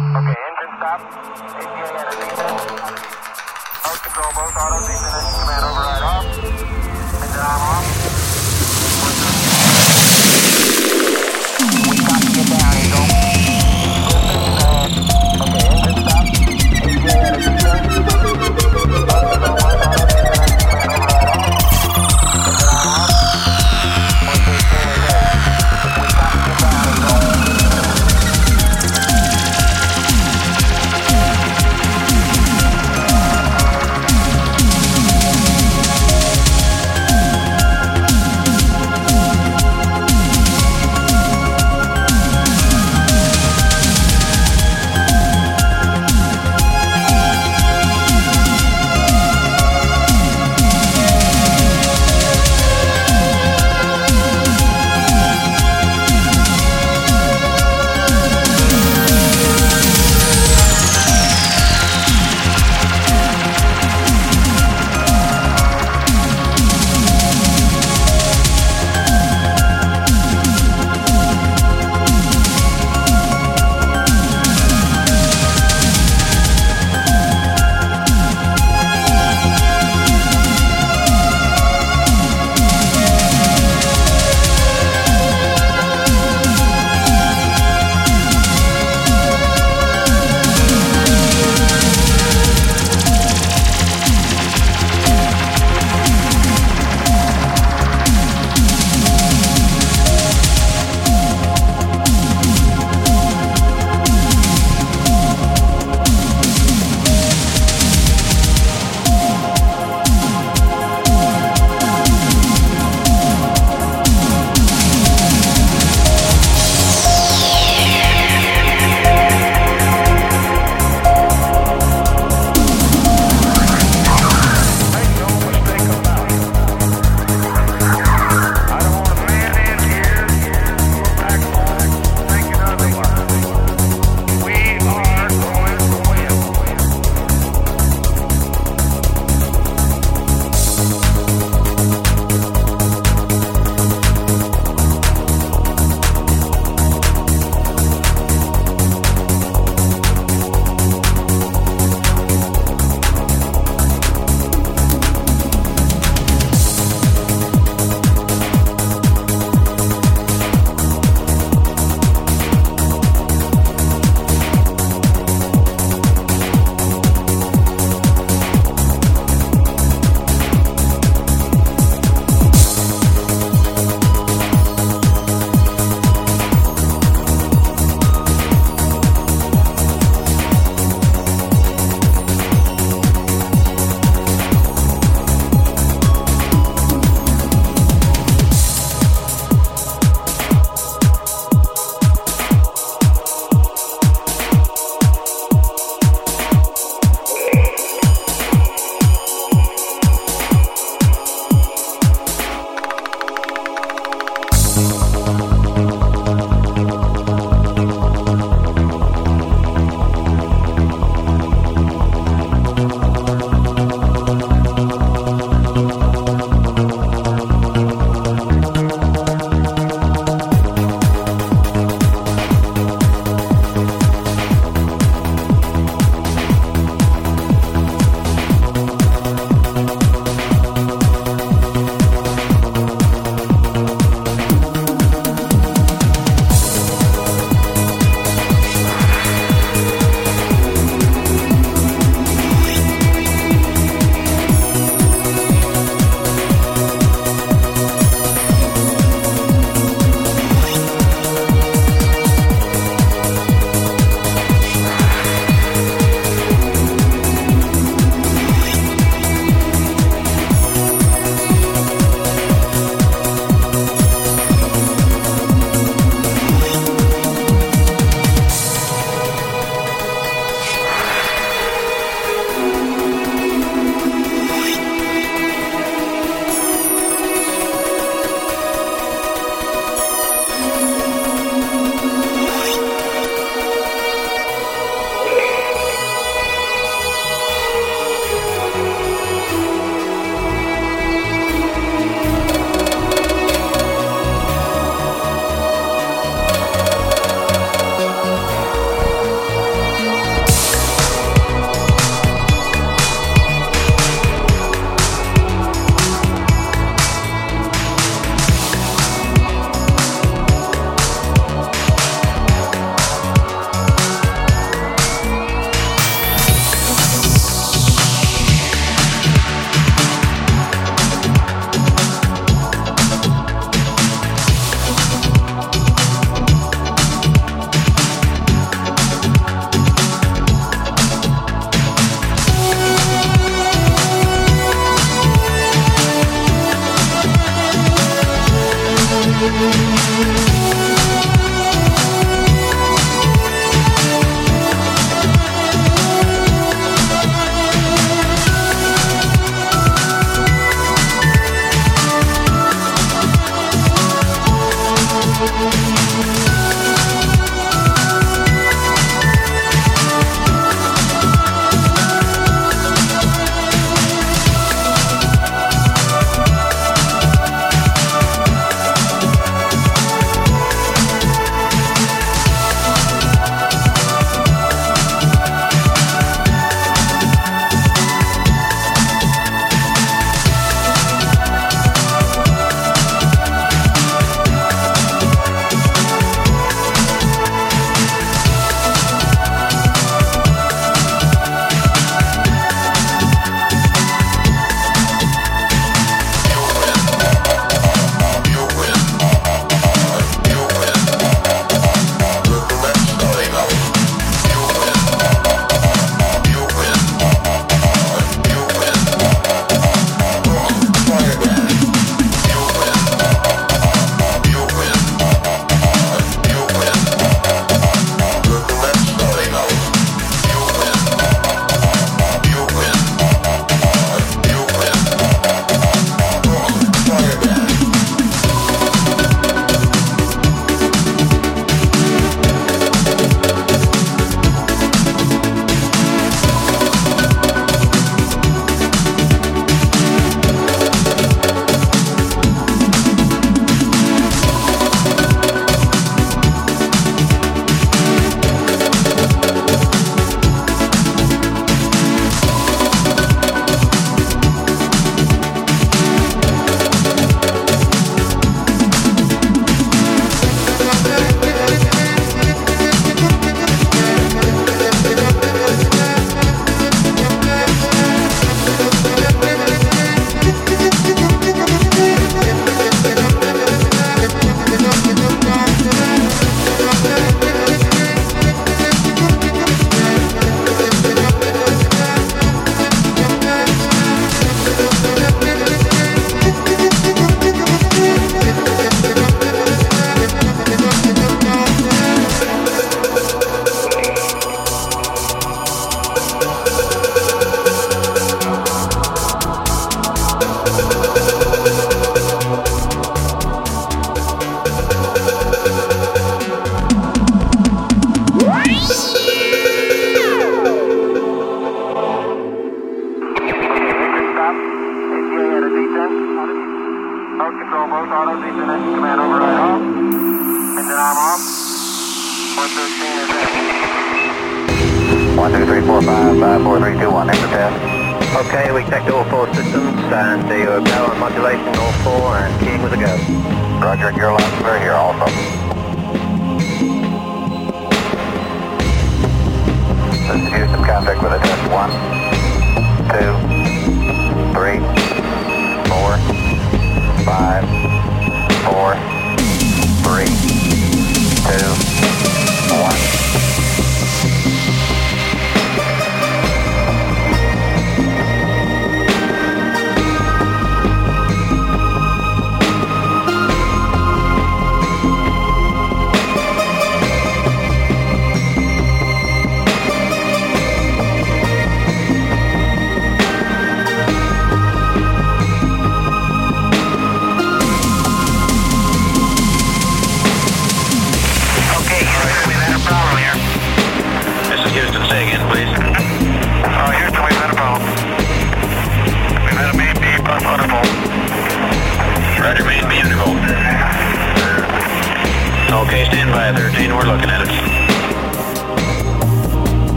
Okay, engine stop. ACA out of detent. Mode control, both autos, engine engine command override off. Engine arm off.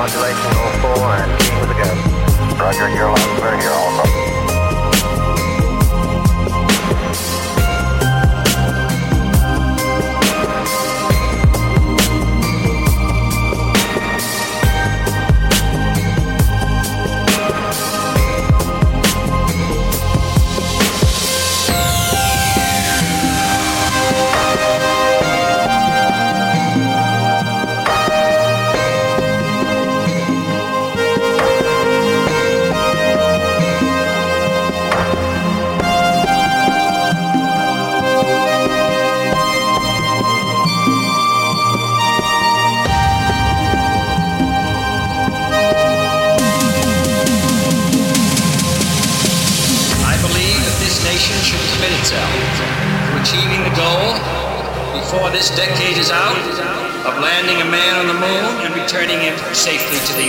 modulation 04 and with the go. Roger, you're on clear, you're all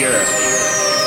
earth.